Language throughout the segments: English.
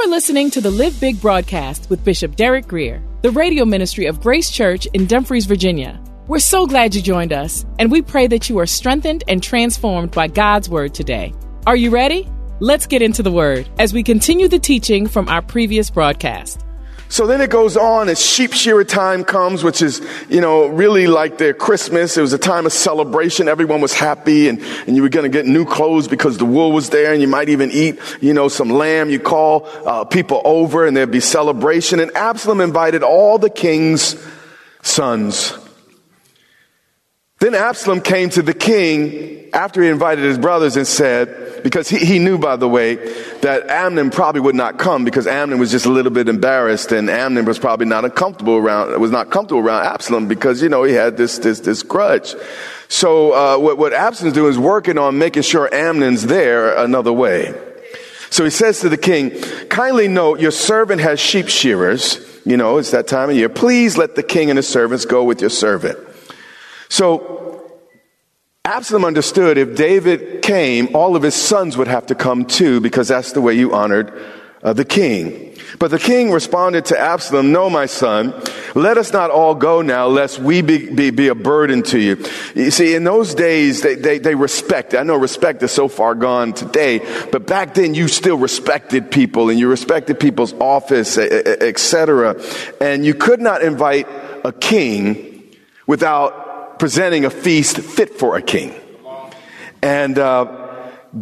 are listening to the Live Big broadcast with Bishop Derek Grier, the radio ministry of Grace Church in Dumfries, Virginia. We're so glad you joined us, and we pray that you are strengthened and transformed by God's word today. Are you ready? Let's get into the word as we continue the teaching from our previous broadcast. So then it goes on as sheep shearer time comes, which is, you know, really like their Christmas. It was a time of celebration. Everyone was happy and, and you were going to get new clothes because the wool was there and you might even eat, you know, some lamb. You call uh, people over and there'd be celebration. And Absalom invited all the king's sons. Then Absalom came to the king after he invited his brothers and said, because he, he knew, by the way, that Amnon probably would not come because Amnon was just a little bit embarrassed and Amnon was probably not uncomfortable around, was not comfortable around Absalom because, you know, he had this, this, this grudge. So, uh, what, what Absalom's doing is working on making sure Amnon's there another way. So he says to the king, kindly note your servant has sheep shearers. You know, it's that time of year. Please let the king and his servants go with your servant. So Absalom understood if David came, all of his sons would have to come too, because that's the way you honored uh, the king. But the king responded to Absalom, No, my son, let us not all go now, lest we be, be, be a burden to you. You see, in those days, they, they, they respect. I know respect is so far gone today, but back then you still respected people and you respected people's office, etc. And you could not invite a king without presenting a feast fit for a king. And uh,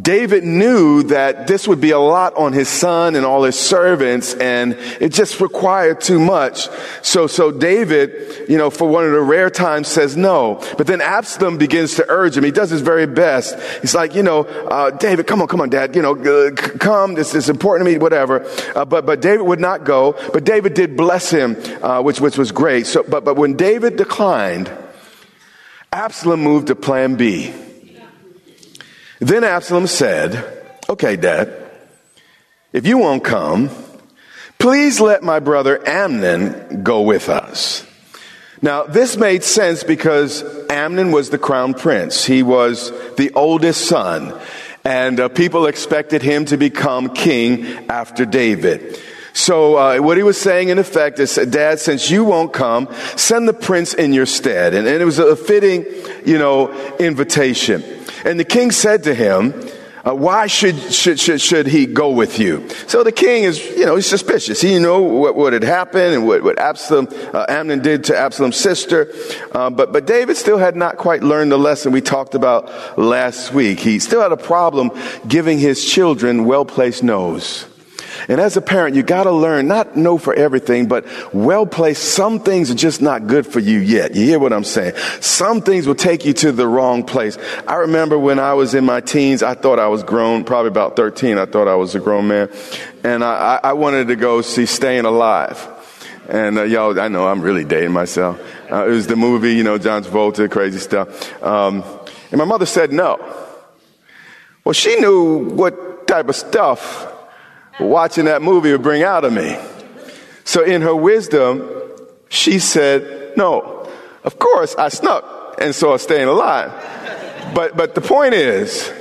David knew that this would be a lot on his son and all his servants, and it just required too much. So, so David, you know, for one of the rare times says no. But then Absalom begins to urge him. He does his very best. He's like, you know, uh, David, come on, come on, Dad, you know, uh, come. This is important to me, whatever. Uh, but but David would not go. But David did bless him, uh, which which was great. So, but but when David declined. Absalom moved to plan B. Then Absalom said, Okay, Dad, if you won't come, please let my brother Amnon go with us. Now, this made sense because Amnon was the crown prince. He was the oldest son, and uh, people expected him to become king after David. So uh, what he was saying in effect is, Dad, since you won't come, send the prince in your stead. And, and it was a fitting, you know, invitation. And the king said to him, uh, why should, should, should, should he go with you? So the king is, you know, he's suspicious. He knew what, what had happened and what, what Absalom, uh, Amnon did to Absalom's sister. Uh, but, but David still had not quite learned the lesson we talked about last week. He still had a problem giving his children well-placed no's. And as a parent, you gotta learn, not know for everything, but well placed. Some things are just not good for you yet. You hear what I'm saying? Some things will take you to the wrong place. I remember when I was in my teens, I thought I was grown, probably about 13, I thought I was a grown man. And I, I wanted to go see Staying Alive. And uh, y'all, I know I'm really dating myself. Uh, it was the movie, you know, John Travolta, crazy stuff. Um, and my mother said no. Well, she knew what type of stuff watching that movie would bring out of me. So in her wisdom, she said, no, of course I snuck and saw staying alive. But, but the point is,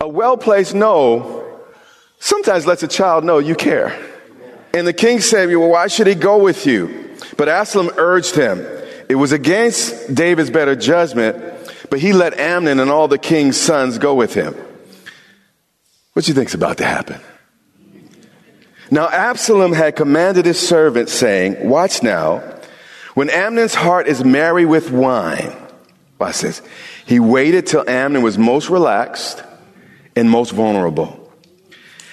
a well-placed no sometimes lets a child know you care. And the king said, well, why should he go with you? But Absalom urged him. It was against David's better judgment, but he let Amnon and all the king's sons go with him. What do you think's about to happen? Now Absalom had commanded his servant, saying, Watch now, when Amnon's heart is merry with wine, watch this, he waited till Amnon was most relaxed and most vulnerable.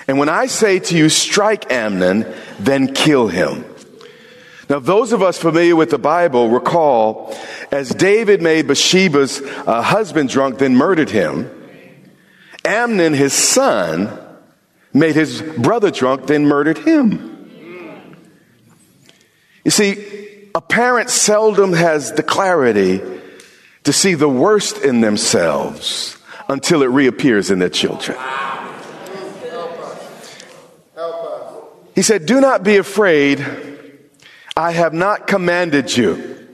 And when I say to you, strike Amnon, then kill him. Now, those of us familiar with the Bible recall as David made Bathsheba's uh, husband drunk, then murdered him, Amnon, his son, made his brother drunk, then murdered him. You see, a parent seldom has the clarity to see the worst in themselves until it reappears in their children. He said, Do not be afraid. I have not commanded you.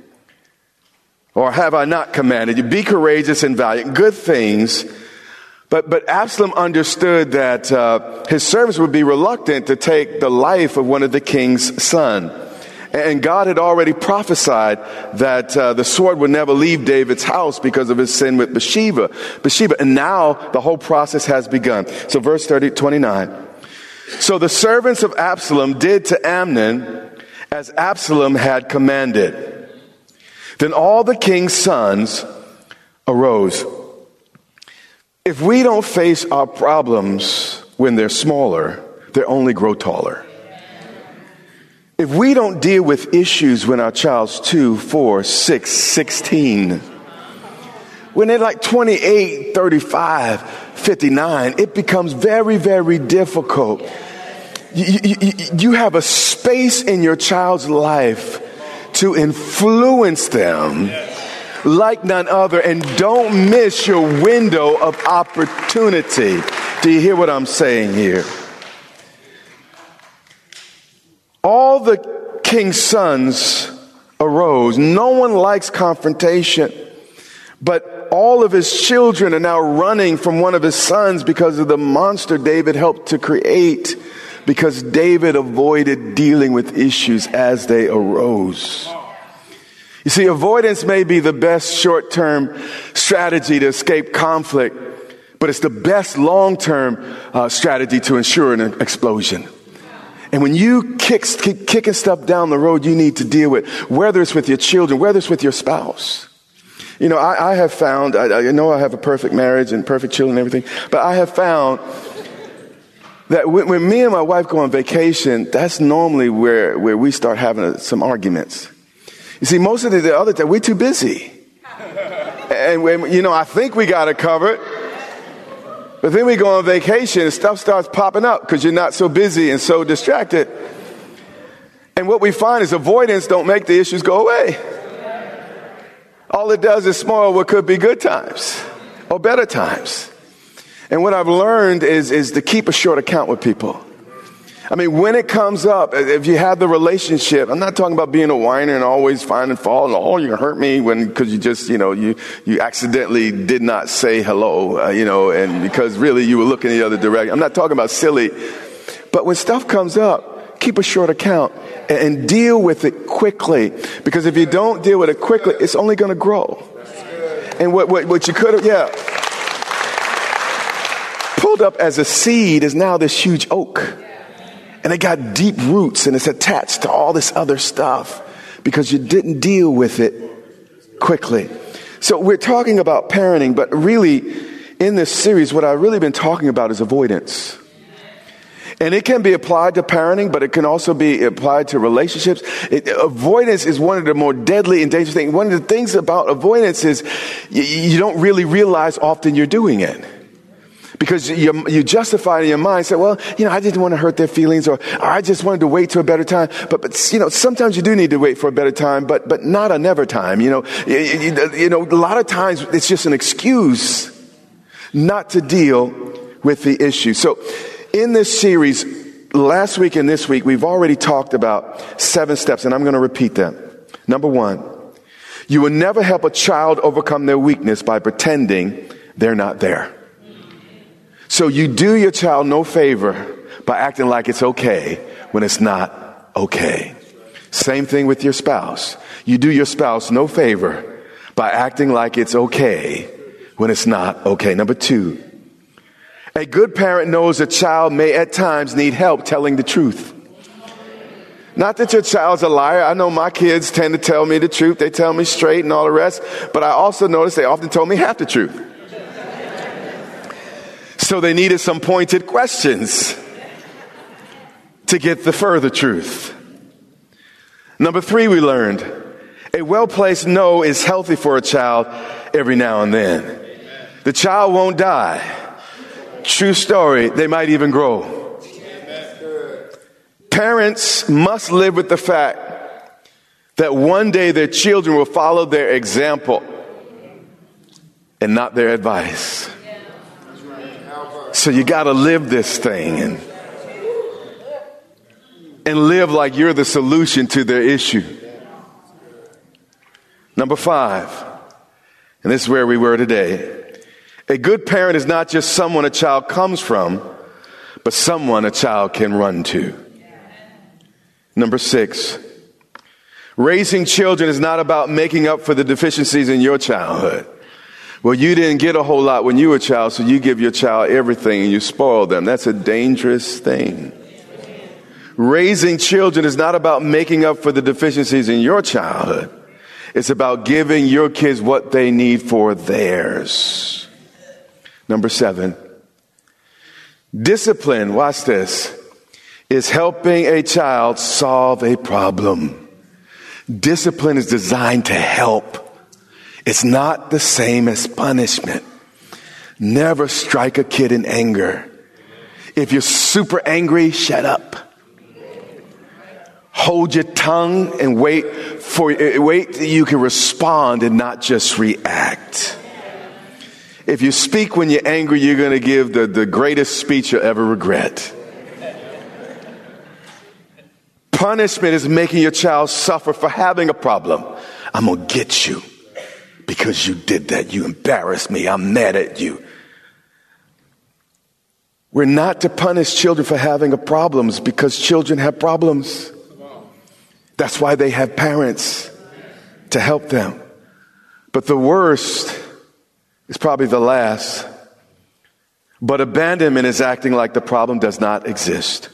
Or have I not commanded you? Be courageous and valiant. Good things but, but Absalom understood that uh, his servants would be reluctant to take the life of one of the king's son. And God had already prophesied that uh, the sword would never leave David's house because of his sin with Bathsheba. Bathsheba. And now the whole process has begun. So verse 30, 29. So the servants of Absalom did to Amnon as Absalom had commanded. Then all the king's sons arose if we don't face our problems when they're smaller, they only grow taller. If we don't deal with issues when our child's 2, 4, 6, 16, when they're like 28, 35, 59, it becomes very, very difficult. You, you, you have a space in your child's life to influence them like none other and don't miss your window of opportunity. Do you hear what I'm saying here? All the king's sons arose. No one likes confrontation, but all of his children are now running from one of his sons because of the monster David helped to create because David avoided dealing with issues as they arose. You see, avoidance may be the best short term strategy to escape conflict, but it's the best long term uh, strategy to ensure an explosion. And when you kick, kick, kicking stuff down the road, you need to deal with, whether it's with your children, whether it's with your spouse. You know, I, I have found, I, I, know I have a perfect marriage and perfect children and everything, but I have found that when, when me and my wife go on vacation, that's normally where, where we start having a, some arguments. You see, most of the other time, we're too busy. And, when, you know, I think we got it covered. But then we go on vacation and stuff starts popping up because you're not so busy and so distracted. And what we find is avoidance don't make the issues go away. All it does is spoil what could be good times or better times. And what I've learned is, is to keep a short account with people. I mean, when it comes up, if you have the relationship, I'm not talking about being a whiner and always finding fault and, oh, you hurt me when, because you just, you know, you, you accidentally did not say hello, uh, you know, and because really you were looking the other direction. I'm not talking about silly, but when stuff comes up, keep a short account and, deal with it quickly. Because if you don't deal with it quickly, it's only going to grow. And what, what, what you could have, yeah, pulled up as a seed is now this huge oak. And it got deep roots and it's attached to all this other stuff because you didn't deal with it quickly. So we're talking about parenting, but really in this series, what I've really been talking about is avoidance. And it can be applied to parenting, but it can also be applied to relationships. It, avoidance is one of the more deadly and dangerous things. One of the things about avoidance is you, you don't really realize often you're doing it because you, you justify in your mind, say, well, you know, I didn't want to hurt their feelings or, or I just wanted to wait to a better time. But, but, you know, sometimes you do need to wait for a better time, but, but not a never time. You know, you, you, you know, a lot of times it's just an excuse not to deal with the issue. So in this series, last week and this week, we've already talked about seven steps and I'm going to repeat them. Number one, you will never help a child overcome their weakness by pretending they're not there. So you do your child no favor by acting like it's okay when it's not okay. Same thing with your spouse. You do your spouse no favor by acting like it's okay when it's not okay. Number two, A good parent knows a child may at times need help telling the truth. Not that your child's a liar. I know my kids tend to tell me the truth. They tell me straight and all the rest. But I also notice they often tell me half the truth. So they needed some pointed questions to get the further truth. Number three, we learned a well placed no is healthy for a child every now and then. The child won't die. True story, they might even grow. Parents must live with the fact that one day their children will follow their example and not their advice. So you got to live this thing and and live like you're the solution to their issue. Number 5. And this is where we were today. A good parent is not just someone a child comes from, but someone a child can run to. Number six, raising children is not about making up for the deficiencies in your childhood. Well, you didn't get a whole lot when you were a child, so you give your child everything and you spoil them. That's a dangerous thing. Raising children is not about making up for the deficiencies in your childhood. It's about giving your kids what they need for theirs. Number seven, discipline, watch this, is helping a child solve a problem. Discipline is designed to help. It's not the same as punishment. Never strike a kid in anger. If you're super angry, shut up. Hold your tongue and wait for wait that you can respond and not just react. If you speak when you're angry, you're going to give the, the greatest speech you'll ever regret. Punishment is making your child suffer for having a problem. I'm going to get you because you did that. You embarrassed me. I'm mad at you. We're not to punish children for having problems because children have problems. That's why they have parents to help them. But the worst is probably the last. But abandonment is acting like the problem does not exist.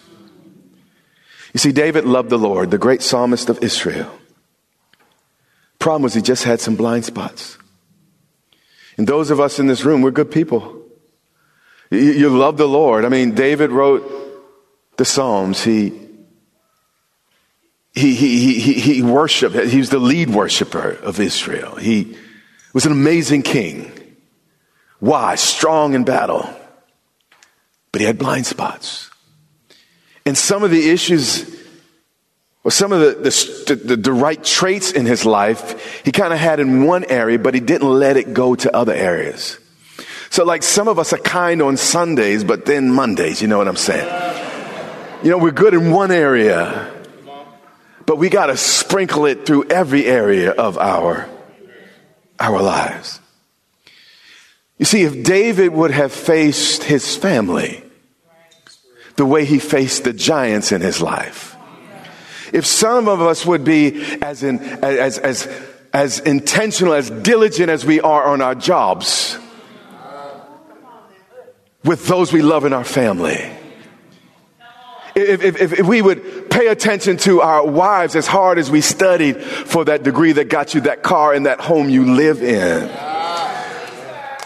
You see, David loved the Lord, the great psalmist of Israel. Problem was, he just had some blind spots. And those of us in this room, we're good people. You, you love the Lord. I mean, David wrote the Psalms. He, he, he, he, he worshiped, he was the lead worshiper of Israel. He was an amazing king. Wise, strong in battle. But he had blind spots. And some of the issues, or some of the, the, the, the right traits in his life, he kind of had in one area, but he didn't let it go to other areas. So, like some of us are kind on Sundays, but then Mondays, you know what I'm saying? You know, we're good in one area, but we got to sprinkle it through every area of our, our lives. You see, if David would have faced his family, the way he faced the giants in his life. If some of us would be as, in, as, as, as intentional, as diligent as we are on our jobs with those we love in our family. If, if, if, we would pay attention to our wives as hard as we studied for that degree that got you that car and that home you live in.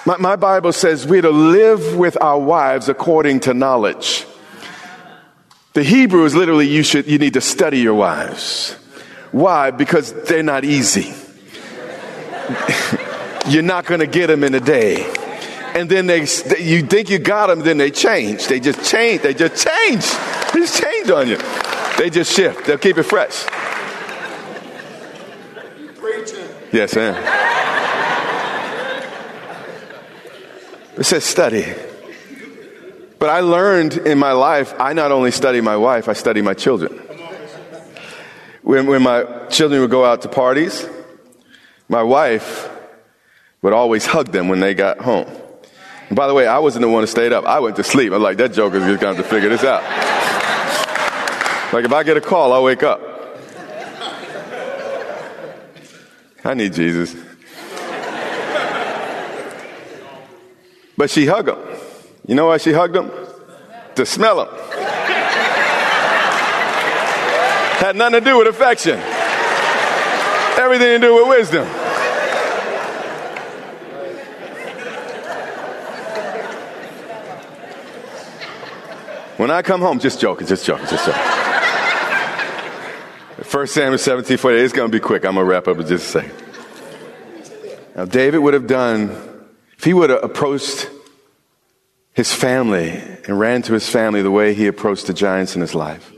My, my Bible says we're to live with our wives according to knowledge. The Hebrew is literally you should you need to study your wives. Why? Because they're not easy. You're not going to get them in a day. And then they, you think you got them, then they change. They just change. They just change. They just change on you. They just shift. They'll keep it fresh. Preaching. Yes, ma'am. It says study. But I learned in my life, I not only study my wife, I study my children. When, when my children would go out to parties, my wife would always hug them when they got home. And by the way, I wasn't the one who stayed up. I went to sleep. I'm like, that joker's just going to have to figure this out. like, if I get a call, I'll wake up. I need Jesus. But she hugged them. You know why she hugged him? To smell him. Had nothing to do with affection. Everything to do with wisdom. When I come home, just joking, just joking, just joking. 1 Samuel 17, 48, it's going to be quick. I'm going to wrap up in just a second. Now, David would have done, if he would have approached his family and ran to his family the way he approached the giants in his life,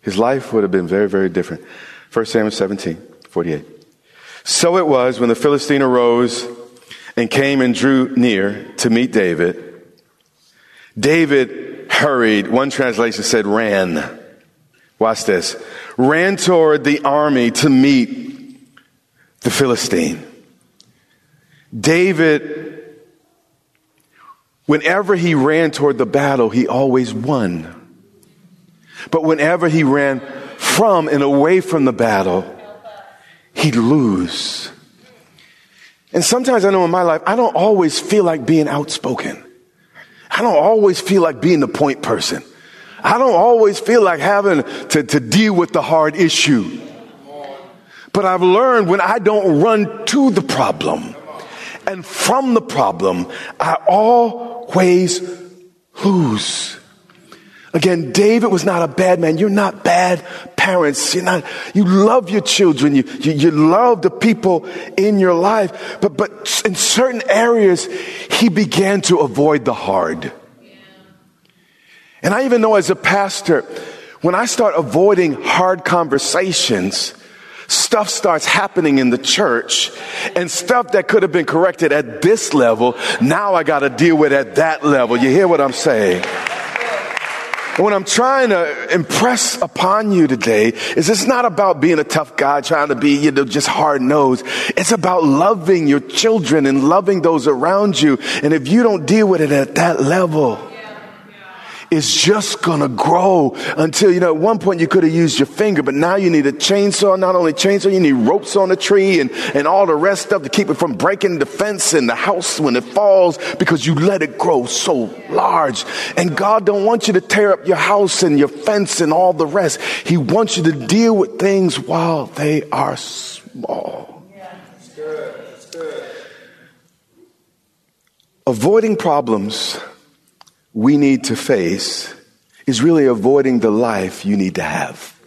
his life would have been very, very different. 1 Samuel 17, 48. So it was when the Philistine arose and came and drew near to meet David. David hurried. One translation said ran. Watch this. Ran toward the army to meet the Philistine. David, whenever he ran toward the battle, he always won. But whenever he ran from and away from the battle, he'd lose. And sometimes I know in my life, I don't always feel like being outspoken. I don't always feel like being the point person. I don't always feel like having to, to deal with the hard issue. But I've learned when I don't run to the problem and from the problem, I always lose. Again, David was not a bad man. You're not bad parents. You're not, you love your children. You, you, you love the people in your life. But, but in certain areas, he began to avoid the hard. And I even know as a pastor, when I start avoiding hard conversations, stuff starts happening in the church and stuff that could have been corrected at this level, now I got to deal with at that level. You hear what I'm saying? And what I'm trying to impress upon you today is it's not about being a tough guy, trying to be, you know, just hard nosed. It's about loving your children and loving those around you. And if you don't deal with it at that level, is just gonna grow until, you know, at one point you could have used your finger, but now you need a chainsaw, not only chainsaw, you need ropes on the tree and, and all the rest stuff to keep it from breaking the fence and the house when it falls because you let it grow so large. And God don't want you to tear up your house and your fence and all the rest. He wants you to deal with things while they are small. Avoiding problems we need to face is really avoiding the life you need to have.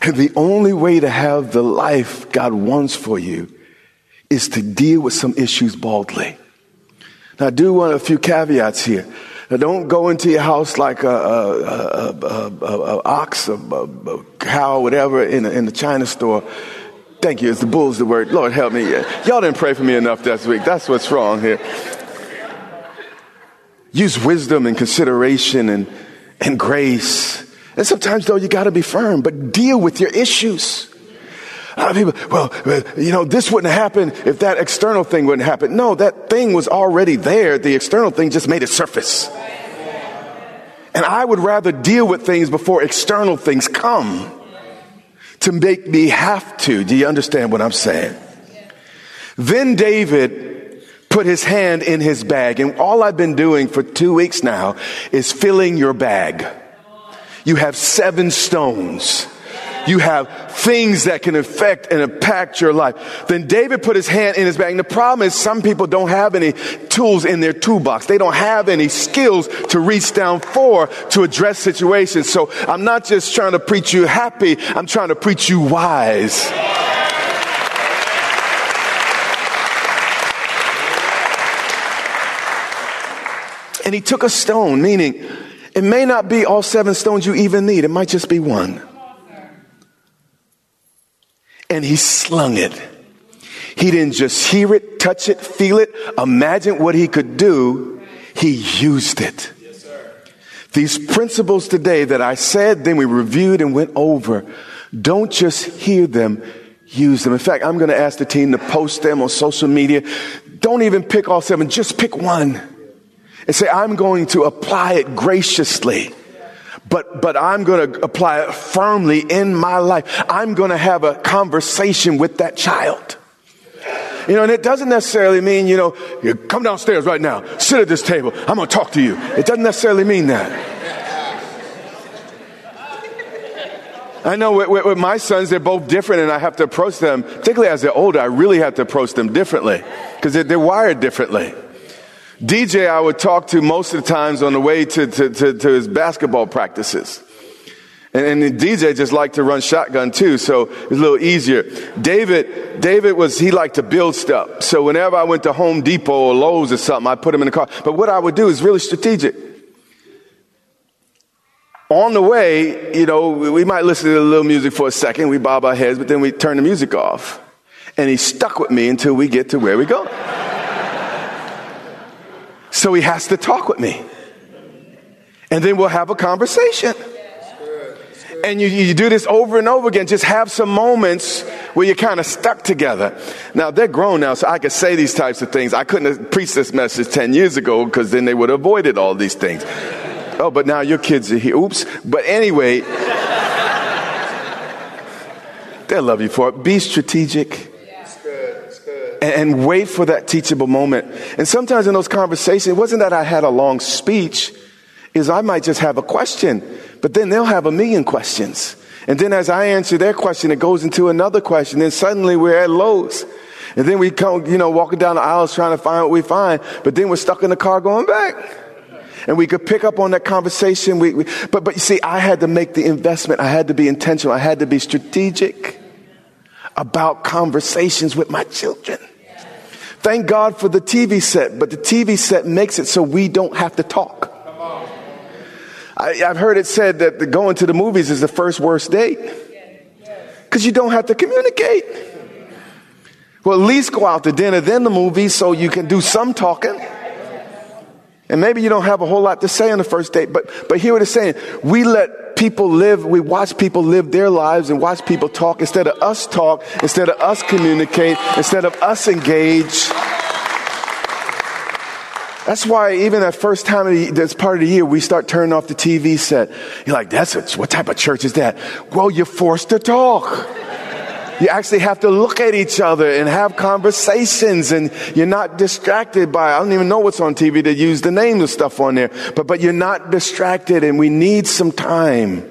And the only way to have the life God wants for you is to deal with some issues boldly. Now, I do want a few caveats here. Now, don't go into your house like a, a, a, a ox, a, cow, whatever, in, in the China store. Thank you. It's the bull's the word. Lord, help me. Y'all didn't pray for me enough this week. That's what's wrong here. Use wisdom and consideration and, and grace. And sometimes, though, you got to be firm, but deal with your issues. people, well, you know, this wouldn't happen if that external thing wouldn't happen. No, that thing was already there. The external thing just made it surface. And I would rather deal with things before external things come to make me have to. Do you understand what I'm saying? Then David put his hand in his bag. And all I've been doing for two weeks now is filling your bag. You have seven stones. You have things that can affect and impact your life. Then David put his hand in his bag. And the problem is some people don't have any tools in their toolbox. They don't have any skills to reach down for to address situations. So I'm not just trying to preach you happy. I'm trying to preach you wise. And he took a stone, meaning it may not be all seven stones you even need, it might just be one. And he slung it. He didn't just hear it, touch it, feel it, imagine what he could do. He used it. These principles today that I said, then we reviewed and went over, don't just hear them, use them. In fact, I'm going to ask the team to post them on social media. Don't even pick all seven, just pick one and say, I'm going to apply it graciously. But, but I'm going to apply it firmly in my life. I'm going to have a conversation with that child. You know, and it doesn't necessarily mean, you know, you come downstairs right now, sit at this table, I'm going to talk to you. It doesn't necessarily mean that. I know with, with, with, my sons, they're both different, and I have to approach them, particularly as they're older, I really have to approach them differently because they're, they're, wired differently. DJ, I would talk to most of the times on the way to, to, to, to his basketball practices. And, and DJ just liked to run shotgun too, so it was a little easier. David, David was, he liked to build stuff. So whenever I went to Home Depot or Lowe's or something, I put him in the car. But what I would do is really strategic. On the way, you know, we might listen to a little music for a second, we bob our heads, but then we turn the music off. And he stuck with me until we get to where we go. So he has to talk with me. And then we'll have a conversation. And you, you do this over and over again. Just have some moments where you're kind of stuck together. Now, they're grown now, so I could say these types of things. I couldn't have preached this message 10 years ago because then they would have avoided all these things. Oh, but now your kids are here. Oops. But anyway, they'll love you for it. Be strategic. And wait for that teachable moment. And sometimes in those conversations, it wasn't that I had a long speech, is I might just have a question. But then they'll have a million questions. And then as I answer their question, it goes into another question. Then suddenly we're at Lowe's. And then we come, you know, walking down the aisles trying to find what we find. But then we're stuck in the car going back. And we could pick up on that conversation. We, we, but, but you see, I had to make the investment. I had to be intentional. I had to be strategic about conversations with my children. Thank God for the TV set, but the TV set makes it so we don't have to talk. I, have heard it said that the going to the movies is the first worst date because you don't have to communicate. Well, at least go out to dinner, then the movies, so you can do some talking. And maybe you don't have a whole lot to say on the first date, but, but hear what it's saying. We let people live, we watch people live their lives and watch people talk instead of us talk, instead of us communicate, instead of us engage. That's why even that first time of the, that's part of the year, we start turning off the TV set. You're like, that's a, what type of church is that? Well, you're forced to talk. You actually have to look at each other and have conversations and you're not distracted by, I don't even know what's on TV to use the names of stuff on there, but, but you're not distracted and we need some time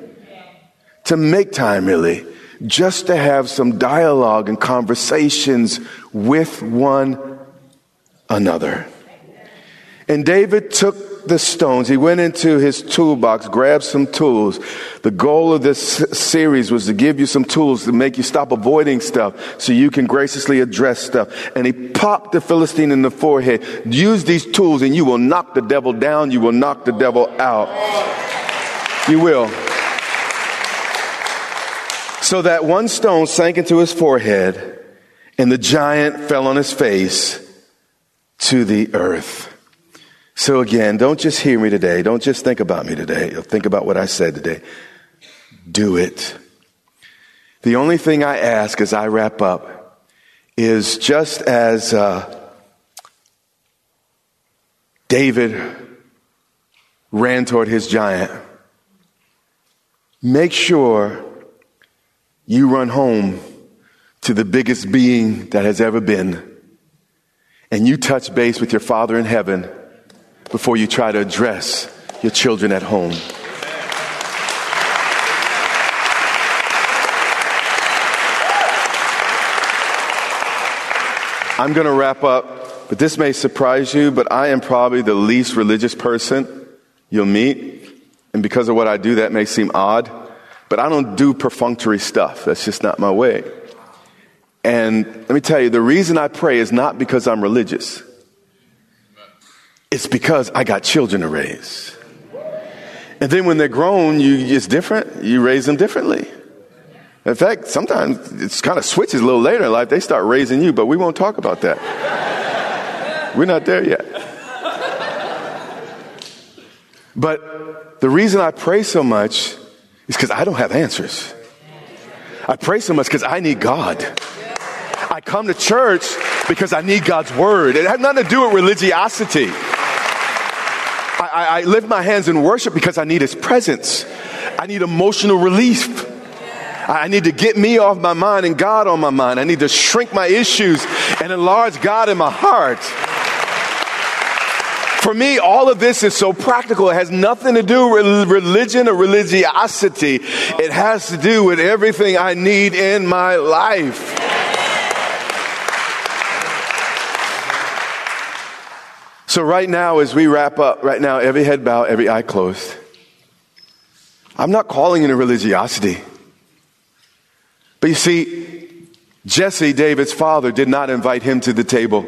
to make time really just to have some dialogue and conversations with one another. And David took the stones. He went into his toolbox, grabbed some tools. The goal of this series was to give you some tools to make you stop avoiding stuff so you can graciously address stuff. And he popped the Philistine in the forehead. Use these tools and you will knock the devil down. You will knock the devil out. You will. So that one stone sank into his forehead and the giant fell on his face to the earth. So again, don't just hear me today. Don't just think about me today. Think about what I said today. Do it. The only thing I ask as I wrap up is just as uh, David ran toward his giant, make sure you run home to the biggest being that has ever been and you touch base with your Father in heaven before you try to address your children at home. I'm going to wrap up, but this may surprise you, but I am probably the least religious person you'll meet. And because of what I do, that may seem odd, but I don't do perfunctory stuff. That's just not my way. And let me tell you, the reason I pray is not because I'm religious. It's because I got children to raise. And then when they're grown, you, it's different. You raise them differently. In fact, sometimes it's kind of switches a little later in life. They start raising you, but we won't talk about that. We're not there yet. But the reason I pray so much is because I don't have answers. I pray so much because I need God. I come to church because I need God's word. It has nothing to do with religiosity. I, I lift my hands in worship because I need His presence. I need emotional relief. I need to get me off my mind and God on my mind. I need to shrink my issues and enlarge God in my heart. For me, all of this is so practical. It has nothing to do with religion or religiosity. It has to do with everything I need in my life. So, right now, as we wrap up, right now, every head bowed, every eye closed. I'm not calling it a religiosity. But you see, Jesse, David's father, did not invite him to the table.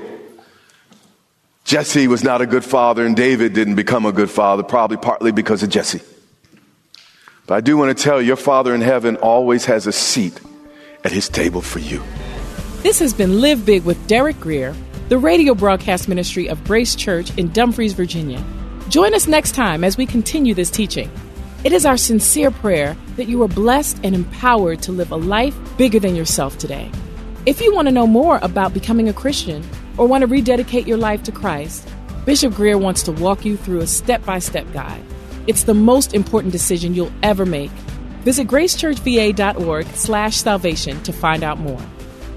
Jesse was not a good father, and David didn't become a good father, probably partly because of Jesse. But I do want to tell you, your Father in heaven always has a seat at his table for you. This has been Live Big with Derek Grier, the radio broadcast ministry of Grace Church in Dumfries, Virginia. Join us next time as we continue this teaching. It is our sincere prayer that you are blessed and empowered to live a life bigger than yourself today. If you want to know more about becoming a Christian or want to rededicate your life to Christ, Bishop Grier wants to walk you through a step by step guide. It's the most important decision you'll ever make. Visit gracechurchva.org slash salvation to find out more.